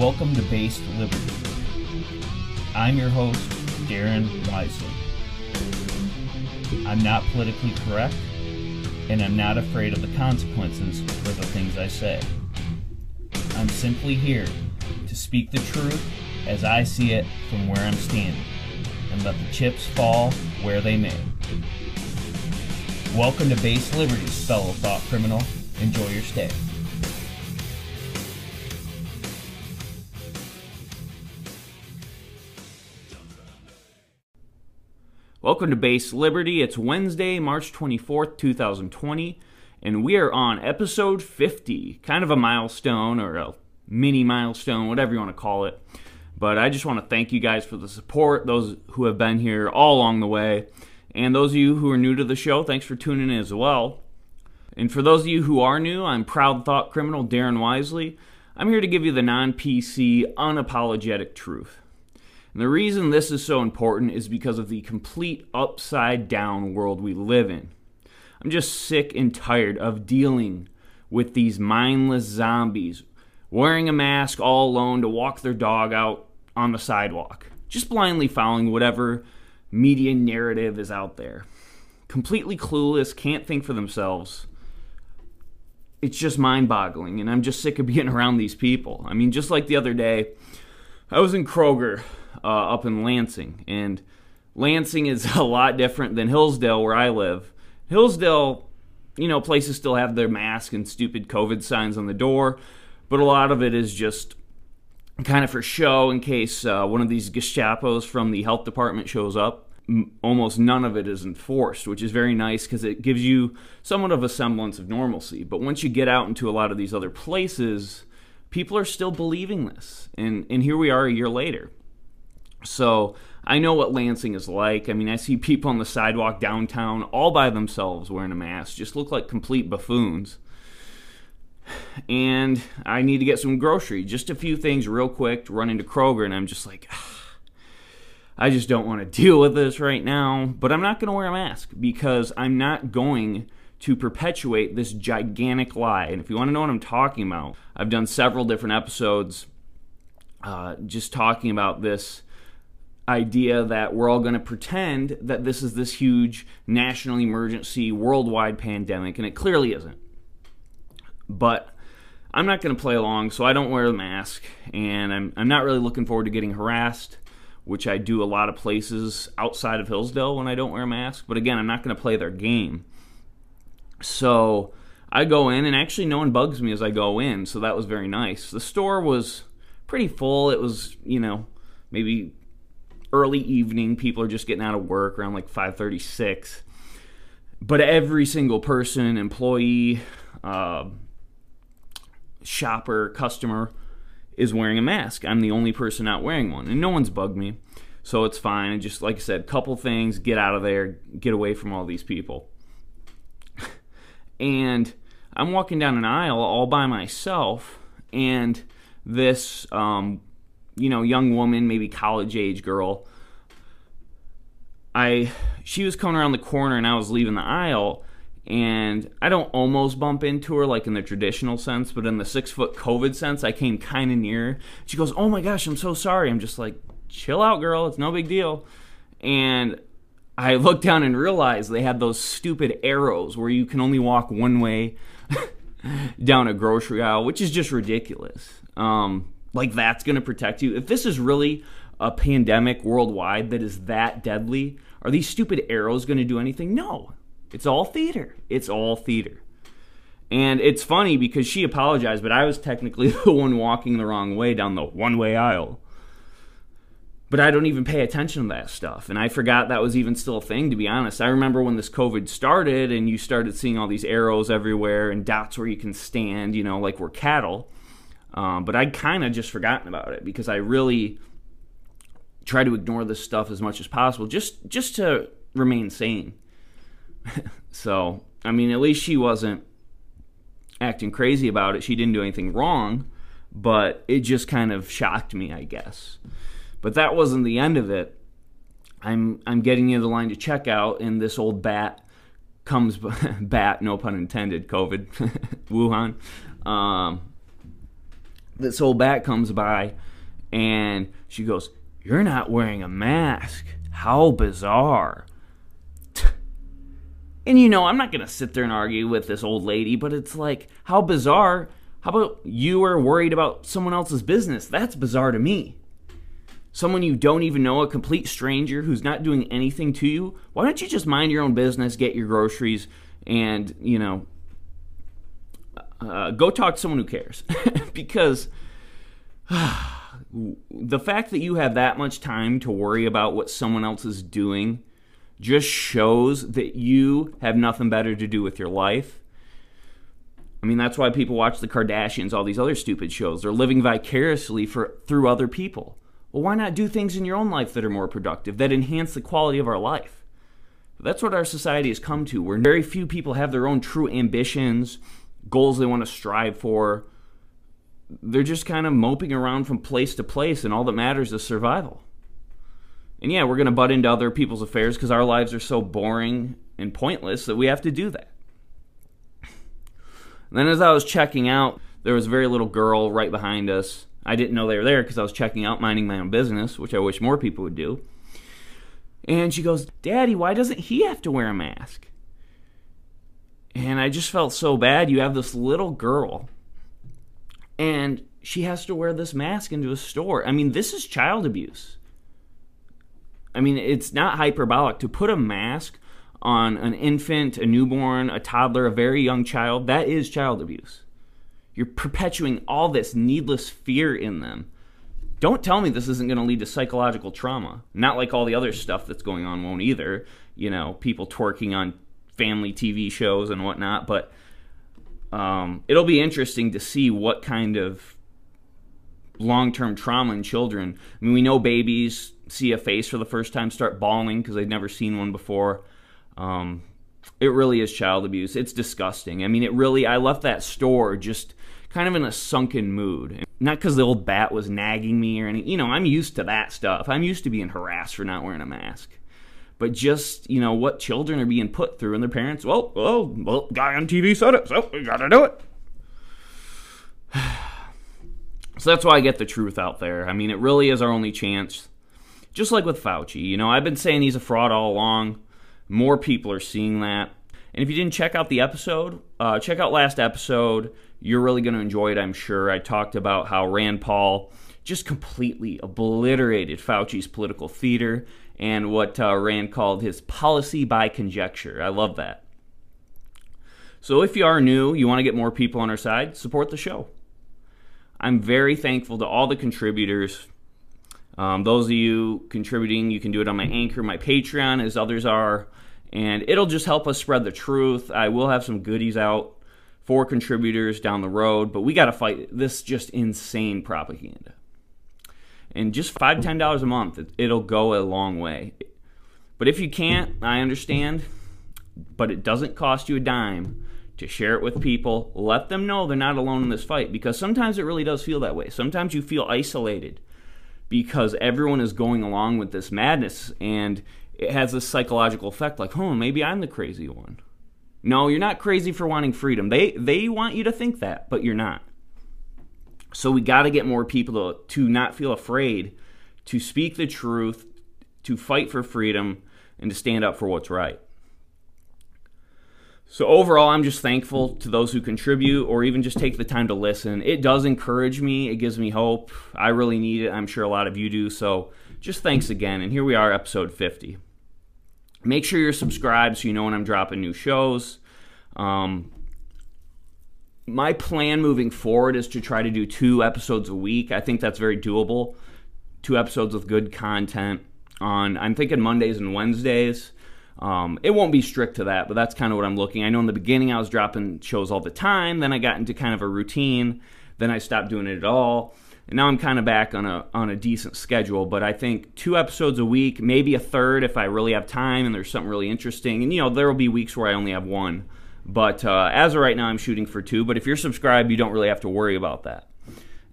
Welcome to Base Liberty. I'm your host, Darren Wisely. I'm not politically correct, and I'm not afraid of the consequences for the things I say. I'm simply here to speak the truth as I see it from where I'm standing, and let the chips fall where they may. Welcome to Base Liberties, fellow thought criminal. Enjoy your stay. Welcome to Base Liberty. It's Wednesday, March 24th, 2020, and we are on episode 50. Kind of a milestone or a mini milestone, whatever you want to call it. But I just want to thank you guys for the support, those who have been here all along the way. And those of you who are new to the show, thanks for tuning in as well. And for those of you who are new, I'm proud thought criminal Darren Wisely. I'm here to give you the non PC, unapologetic truth. And the reason this is so important is because of the complete upside down world we live in. I'm just sick and tired of dealing with these mindless zombies wearing a mask all alone to walk their dog out on the sidewalk, just blindly following whatever media narrative is out there. Completely clueless, can't think for themselves. It's just mind boggling, and I'm just sick of being around these people. I mean, just like the other day, I was in Kroger uh, up in Lansing, and Lansing is a lot different than Hillsdale, where I live. Hillsdale, you know, places still have their mask and stupid COVID signs on the door, but a lot of it is just kind of for show in case uh, one of these Gestapos from the health department shows up. Almost none of it is enforced, which is very nice because it gives you somewhat of a semblance of normalcy. But once you get out into a lot of these other places, people are still believing this. And, and here we are a year later. So I know what Lansing is like. I mean, I see people on the sidewalk downtown all by themselves wearing a mask, just look like complete buffoons. And I need to get some groceries, just a few things real quick to run into Kroger, and I'm just like, I just don't want to deal with this right now. But I'm not going to wear a mask because I'm not going to perpetuate this gigantic lie. And if you want to know what I'm talking about, I've done several different episodes uh, just talking about this idea that we're all going to pretend that this is this huge national emergency, worldwide pandemic, and it clearly isn't. But I'm not going to play along, so I don't wear the mask, and I'm, I'm not really looking forward to getting harassed, which I do a lot of places outside of Hillsdale when I don't wear a mask. But again, I'm not going to play their game. So I go in, and actually, no one bugs me as I go in, so that was very nice. The store was pretty full. It was, you know, maybe early evening. People are just getting out of work around like 5:36. But every single person, employee, uh, shopper, customer, is wearing a mask. I'm the only person not wearing one, and no one's bugged me, so it's fine. And just like I said, couple things, get out of there, get away from all these people. and I'm walking down an aisle all by myself, and this um, you know, young woman, maybe college age girl. I she was coming around the corner and I was leaving the aisle and I don't almost bump into her like in the traditional sense, but in the six foot COVID sense, I came kind of near. She goes, "Oh my gosh, I'm so sorry." I'm just like, "Chill out, girl. It's no big deal." And I looked down and realized they had those stupid arrows where you can only walk one way down a grocery aisle, which is just ridiculous. Um, like that's going to protect you. If this is really a pandemic worldwide that is that deadly, are these stupid arrows going to do anything? No. It's all theater. It's all theater. And it's funny because she apologized, but I was technically the one walking the wrong way down the one way aisle. But I don't even pay attention to that stuff. And I forgot that was even still a thing, to be honest. I remember when this COVID started and you started seeing all these arrows everywhere and dots where you can stand, you know, like we're cattle. Um, but I'd kind of just forgotten about it because I really try to ignore this stuff as much as possible, just just to remain sane. so, I mean, at least she wasn't acting crazy about it. She didn't do anything wrong, but it just kind of shocked me, I guess. But that wasn't the end of it. I'm I'm getting near the line to check out, and this old bat comes bat, no pun intended, COVID, Wuhan. Um, this old bat comes by and she goes, You're not wearing a mask. How bizarre. And you know, I'm not going to sit there and argue with this old lady, but it's like, how bizarre. How about you are worried about someone else's business? That's bizarre to me. Someone you don't even know, a complete stranger who's not doing anything to you. Why don't you just mind your own business, get your groceries, and, you know, uh, go talk to someone who cares? because the fact that you have that much time to worry about what someone else is doing just shows that you have nothing better to do with your life. I mean, that's why people watch the Kardashians, all these other stupid shows. They're living vicariously for through other people. Well, why not do things in your own life that are more productive, that enhance the quality of our life? That's what our society has come to, where very few people have their own true ambitions, goals they want to strive for. They're just kind of moping around from place to place, and all that matters is survival. And yeah, we're going to butt into other people's affairs because our lives are so boring and pointless that we have to do that. And then as I was checking out, there was a very little girl right behind us. I didn't know they were there because I was checking out, minding my own business, which I wish more people would do. And she goes, Daddy, why doesn't he have to wear a mask? And I just felt so bad. You have this little girl, and she has to wear this mask into a store. I mean, this is child abuse. I mean, it's not hyperbolic to put a mask on an infant, a newborn, a toddler, a very young child. That is child abuse. You're perpetuating all this needless fear in them. Don't tell me this isn't going to lead to psychological trauma. Not like all the other stuff that's going on won't either. You know, people twerking on family TV shows and whatnot. But um, it'll be interesting to see what kind of long term trauma in children. I mean, we know babies see a face for the first time start bawling because they've never seen one before. Um, it really is child abuse. It's disgusting. I mean, it really, I left that store just kind of in a sunken mood. Not because the old bat was nagging me or anything. You know, I'm used to that stuff. I'm used to being harassed for not wearing a mask. But just, you know, what children are being put through and their parents, well, well, well, guy on TV said it, so we gotta do it. So that's why I get the truth out there. I mean, it really is our only chance. Just like with Fauci, you know, I've been saying he's a fraud all along. More people are seeing that. And if you didn't check out the episode, uh, check out last episode. You're really going to enjoy it, I'm sure. I talked about how Rand Paul just completely obliterated Fauci's political theater and what uh, Rand called his policy by conjecture. I love that. So if you are new, you want to get more people on our side, support the show. I'm very thankful to all the contributors. Um, those of you contributing, you can do it on my Anchor, my Patreon, as others are, and it'll just help us spread the truth. I will have some goodies out for contributors down the road, but we got to fight this just insane propaganda. And just five, ten dollars a month, it'll go a long way. But if you can't, I understand. But it doesn't cost you a dime to share it with people, let them know they're not alone in this fight because sometimes it really does feel that way. Sometimes you feel isolated because everyone is going along with this madness and it has this psychological effect like, "Oh, maybe I'm the crazy one." No, you're not crazy for wanting freedom. They they want you to think that, but you're not. So we got to get more people to to not feel afraid to speak the truth, to fight for freedom and to stand up for what's right. So overall, I'm just thankful to those who contribute or even just take the time to listen. It does encourage me. It gives me hope. I really need it. I'm sure a lot of you do. So just thanks again. And here we are, episode 50. Make sure you're subscribed so you know when I'm dropping new shows. Um, my plan moving forward is to try to do two episodes a week. I think that's very doable. Two episodes with good content on, I'm thinking Mondays and Wednesdays. Um, it won't be strict to that, but that's kind of what I'm looking. I know in the beginning I was dropping shows all the time. Then I got into kind of a routine. Then I stopped doing it at all. And now I'm kind of back on a on a decent schedule. But I think two episodes a week, maybe a third if I really have time and there's something really interesting. And you know there will be weeks where I only have one. But uh, as of right now, I'm shooting for two. But if you're subscribed, you don't really have to worry about that.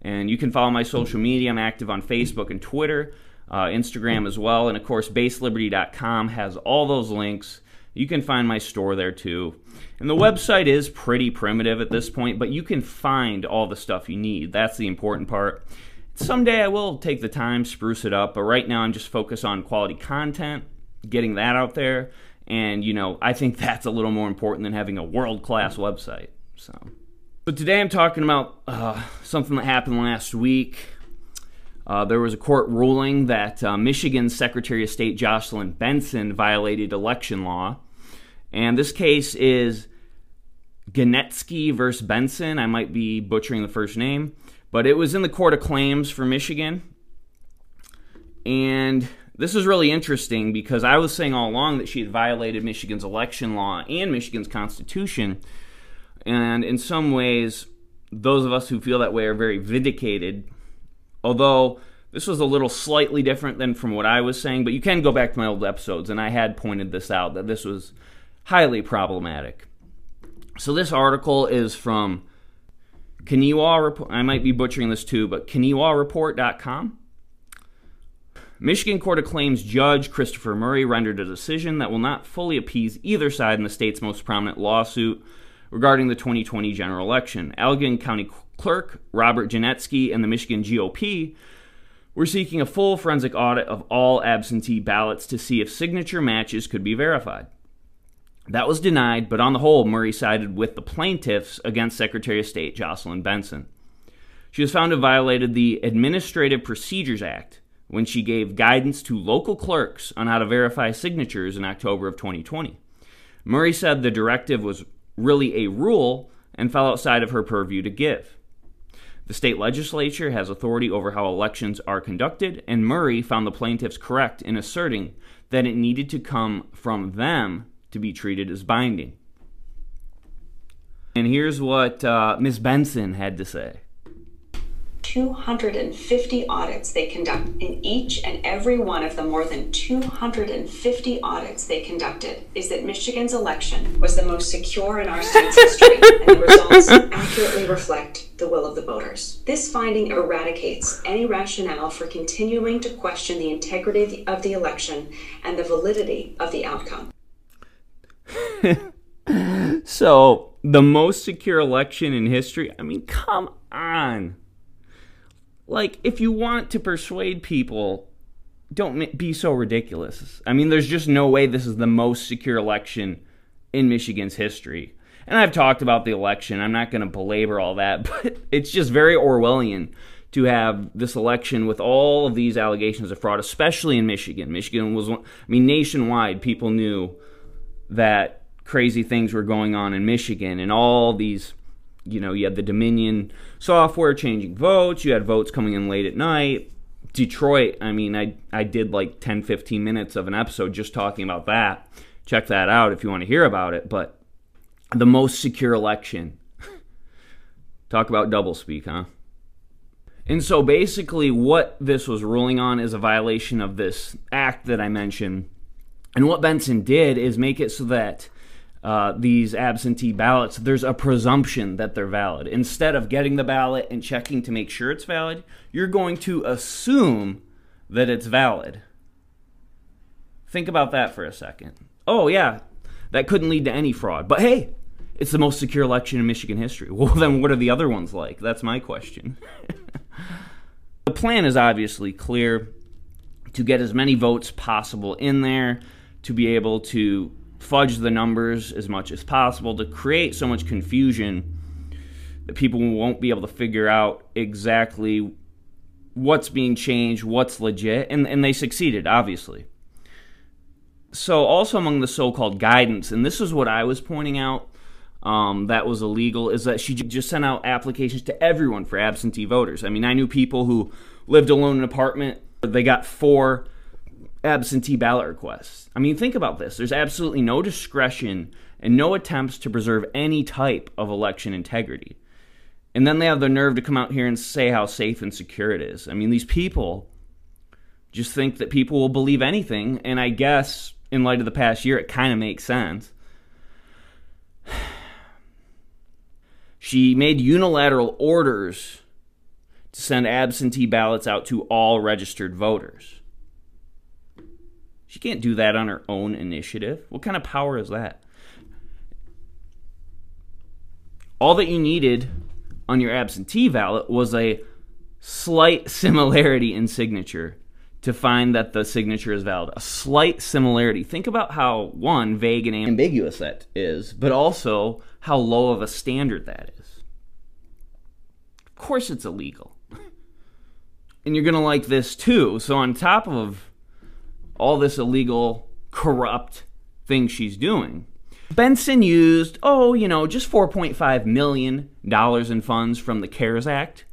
And you can follow my social media. I'm active on Facebook and Twitter uh, Instagram as well. And of course, baseliberty.com has all those links. You can find my store there too. And the website is pretty primitive at this point, but you can find all the stuff you need. That's the important part. Someday I will take the time, spruce it up, but right now I'm just focused on quality content, getting that out there, and you know, I think that's a little more important than having a world-class website. So, but today I'm talking about uh, something that happened last week. Uh, there was a court ruling that uh, Michigan's Secretary of State Jocelyn Benson violated election law. And this case is Genetski versus Benson. I might be butchering the first name, but it was in the Court of Claims for Michigan. And this is really interesting because I was saying all along that she had violated Michigan's election law and Michigan's Constitution. And in some ways, those of us who feel that way are very vindicated Although this was a little slightly different than from what I was saying, but you can go back to my old episodes, and I had pointed this out that this was highly problematic. So this article is from Kaniwa. I might be butchering this too, but KaniwaReport.com. Michigan Court of Claims Judge Christopher Murray rendered a decision that will not fully appease either side in the state's most prominent lawsuit regarding the 2020 general election. Allegan County Clerk Robert Genetski and the Michigan GOP were seeking a full forensic audit of all absentee ballots to see if signature matches could be verified. That was denied, but on the whole, Murray sided with the plaintiffs against Secretary of State Jocelyn Benson. She was found to have violated the Administrative Procedures Act when she gave guidance to local clerks on how to verify signatures in October of 2020. Murray said the directive was really a rule and fell outside of her purview to give. The state legislature has authority over how elections are conducted, and Murray found the plaintiffs correct in asserting that it needed to come from them to be treated as binding. And here's what uh, Ms. Benson had to say. 250 audits they conduct. In each and every one of the more than 250 audits they conducted is that Michigan's election was the most secure in our state's history, and the results accurately reflect the will of the voters. This finding eradicates any rationale for continuing to question the integrity of the election and the validity of the outcome. so, the most secure election in history? I mean, come on like if you want to persuade people don't be so ridiculous. I mean there's just no way this is the most secure election in michigan's history. And i've talked about the election. I'm not going to belabor all that but it's just very orwellian to have this election with all of these allegations of fraud especially in michigan. Michigan was i mean nationwide people knew that crazy things were going on in michigan and all these you know, you had the Dominion software changing votes, you had votes coming in late at night. Detroit, I mean, I, I did like 10, 15 minutes of an episode just talking about that. Check that out if you want to hear about it. But the most secure election. Talk about doublespeak, huh? And so basically, what this was ruling on is a violation of this act that I mentioned. And what Benson did is make it so that uh, these absentee ballots, there's a presumption that they're valid. Instead of getting the ballot and checking to make sure it's valid, you're going to assume that it's valid. Think about that for a second. Oh, yeah, that couldn't lead to any fraud. But hey, it's the most secure election in Michigan history. Well, then what are the other ones like? That's my question. the plan is obviously clear to get as many votes possible in there, to be able to fudge the numbers as much as possible to create so much confusion that people won't be able to figure out exactly what's being changed, what's legit, and, and they succeeded, obviously. So, also among the so called guidance, and this is what I was pointing out um, that was illegal, is that she just sent out applications to everyone for absentee voters. I mean, I knew people who lived alone in an apartment, they got four absentee ballot requests. I mean, think about this. There's absolutely no discretion and no attempts to preserve any type of election integrity. And then they have the nerve to come out here and say how safe and secure it is. I mean, these people just think that people will believe anything, and I guess in light of the past year, it kind of makes sense. She made unilateral orders to send absentee ballots out to all registered voters. She can't do that on her own initiative. What kind of power is that? All that you needed on your absentee ballot was a slight similarity in signature to find that the signature is valid. A slight similarity. Think about how, one, vague and ambiguous that is, but also how low of a standard that is. Of course, it's illegal. And you're going to like this too. So, on top of all this illegal, corrupt thing she's doing, Benson used, oh, you know, just $4.5 million in funds from the CARES Act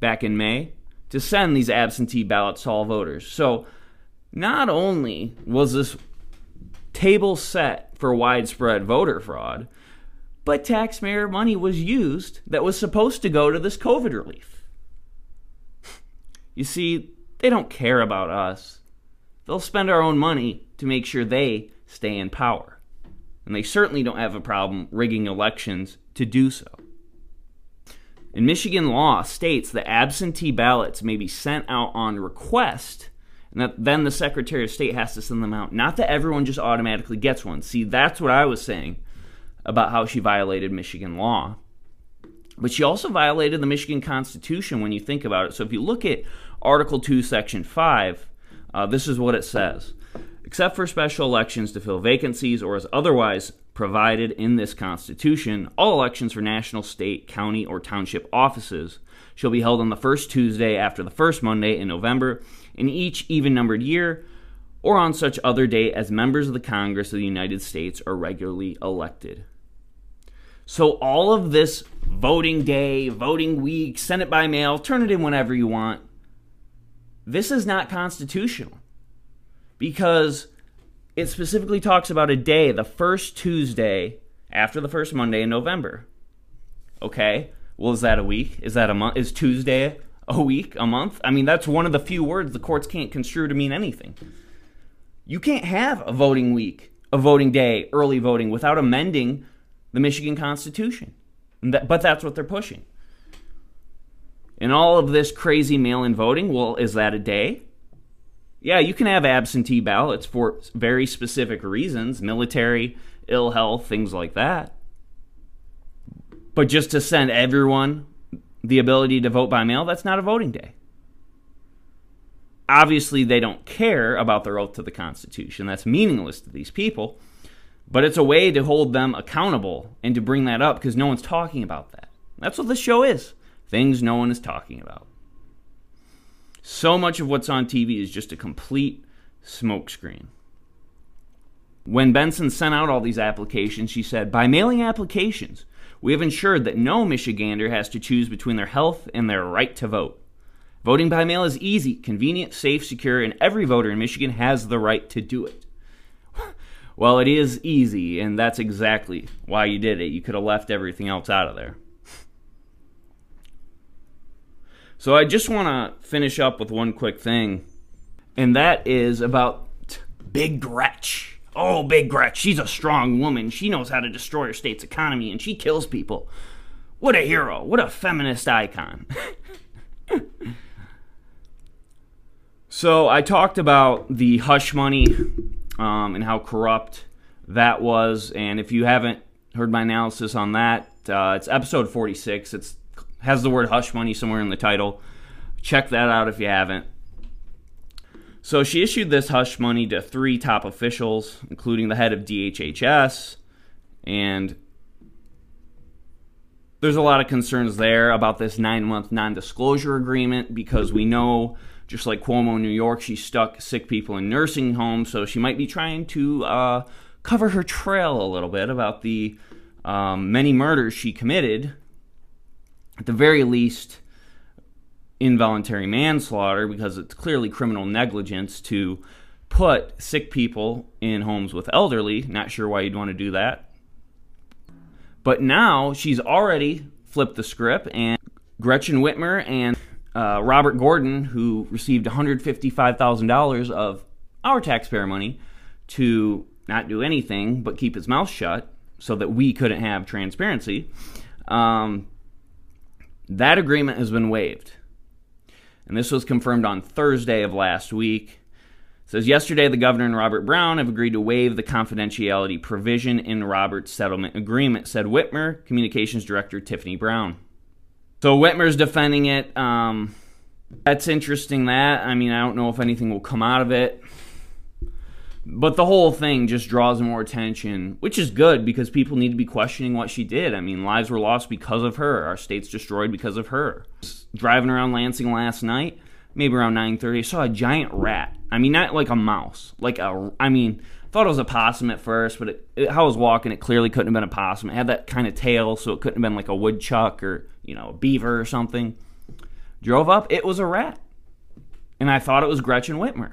back in May to send these absentee ballots to all voters. So not only was this table set for widespread voter fraud, but taxpayer money was used that was supposed to go to this COVID relief. You see, they don't care about us. They'll spend our own money to make sure they stay in power. And they certainly don't have a problem rigging elections to do so. And Michigan law states that absentee ballots may be sent out on request, and that then the Secretary of State has to send them out. Not that everyone just automatically gets one. See, that's what I was saying about how she violated Michigan law. But she also violated the Michigan Constitution when you think about it. So if you look at Article 2, Section 5, uh, this is what it says. Except for special elections to fill vacancies or as otherwise provided in this Constitution, all elections for national, state, county, or township offices shall be held on the first Tuesday after the first Monday in November in each even numbered year, or on such other day as members of the Congress of the United States are regularly elected. So, all of this voting day, voting week, send it by mail, turn it in whenever you want, this is not constitutional because it specifically talks about a day, the first Tuesday after the first Monday in November. Okay, well, is that a week? Is that a month? Is Tuesday a week, a month? I mean, that's one of the few words the courts can't construe to mean anything. You can't have a voting week, a voting day, early voting without amending the Michigan Constitution. But that's what they're pushing. And all of this crazy mail in voting, well, is that a day? yeah, you can have absentee ballots for very specific reasons, military, ill health, things like that. But just to send everyone the ability to vote by mail, that's not a voting day. Obviously, they don't care about their oath to the Constitution. That's meaningless to these people. But it's a way to hold them accountable and to bring that up because no one's talking about that. That's what this show is things no one is talking about. So much of what's on TV is just a complete smokescreen. When Benson sent out all these applications, she said, By mailing applications, we have ensured that no Michigander has to choose between their health and their right to vote. Voting by mail is easy, convenient, safe, secure, and every voter in Michigan has the right to do it. well, it is easy, and that's exactly why you did it. You could have left everything else out of there. So I just want to finish up with one quick thing, and that is about Big Gretch. Oh, Big Gretch, she's a strong woman. She knows how to destroy her state's economy, and she kills people. What a hero. What a feminist icon. so I talked about the hush money um, and how corrupt that was. And if you haven't heard my analysis on that, uh, it's episode 46. It's has the word hush money somewhere in the title. Check that out if you haven't. So she issued this hush money to three top officials, including the head of DHHS, and there's a lot of concerns there about this nine month non disclosure agreement because we know, just like Cuomo in New York, she stuck sick people in nursing homes, so she might be trying to uh, cover her trail a little bit about the um, many murders she committed at the very least, involuntary manslaughter because it's clearly criminal negligence to put sick people in homes with elderly. Not sure why you'd want to do that. But now she's already flipped the script, and Gretchen Whitmer and uh, Robert Gordon, who received $155,000 of our taxpayer money to not do anything but keep his mouth shut so that we couldn't have transparency. Um, that agreement has been waived. And this was confirmed on Thursday of last week. says yesterday the governor and Robert Brown have agreed to waive the confidentiality provision in Robert's settlement agreement, said Whitmer, communications director Tiffany Brown. So Whitmer's defending it. Um, that's interesting. That I mean, I don't know if anything will come out of it, but the whole thing just draws more attention, which is good because people need to be questioning what she did. I mean, lives were lost because of her. Our state's destroyed because of her. Driving around Lansing last night maybe around 9:30. I saw a giant rat. I mean, not like a mouse, like a. I mean, thought it was a possum at first, but it, it, how I was walking, it clearly couldn't have been a possum. It had that kind of tail, so it couldn't have been like a woodchuck or you know a beaver or something. Drove up, it was a rat, and I thought it was Gretchen Whitmer,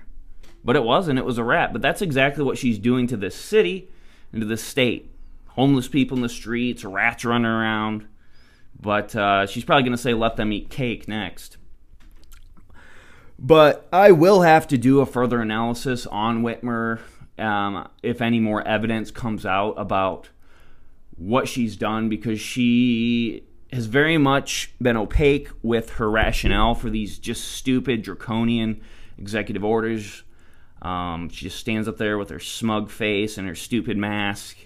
but it wasn't. It was a rat. But that's exactly what she's doing to this city and to this state. Homeless people in the streets, rats running around. But uh, she's probably going to say, "Let them eat cake" next. But I will have to do a further analysis on Whitmer um, if any more evidence comes out about what she's done because she has very much been opaque with her rationale for these just stupid, draconian executive orders. Um, she just stands up there with her smug face and her stupid mask.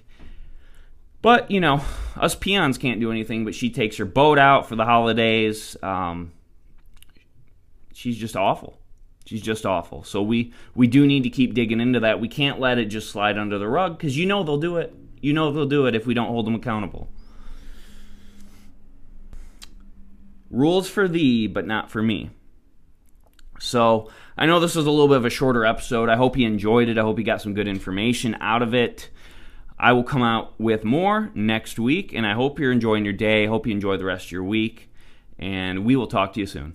But, you know, us peons can't do anything, but she takes her boat out for the holidays. Um, she's just awful. She's just awful. So we we do need to keep digging into that. We can't let it just slide under the rug because you know they'll do it. You know they'll do it if we don't hold them accountable. Rules for thee, but not for me. So I know this was a little bit of a shorter episode. I hope you enjoyed it. I hope you got some good information out of it. I will come out with more next week, and I hope you're enjoying your day. I hope you enjoy the rest of your week, and we will talk to you soon.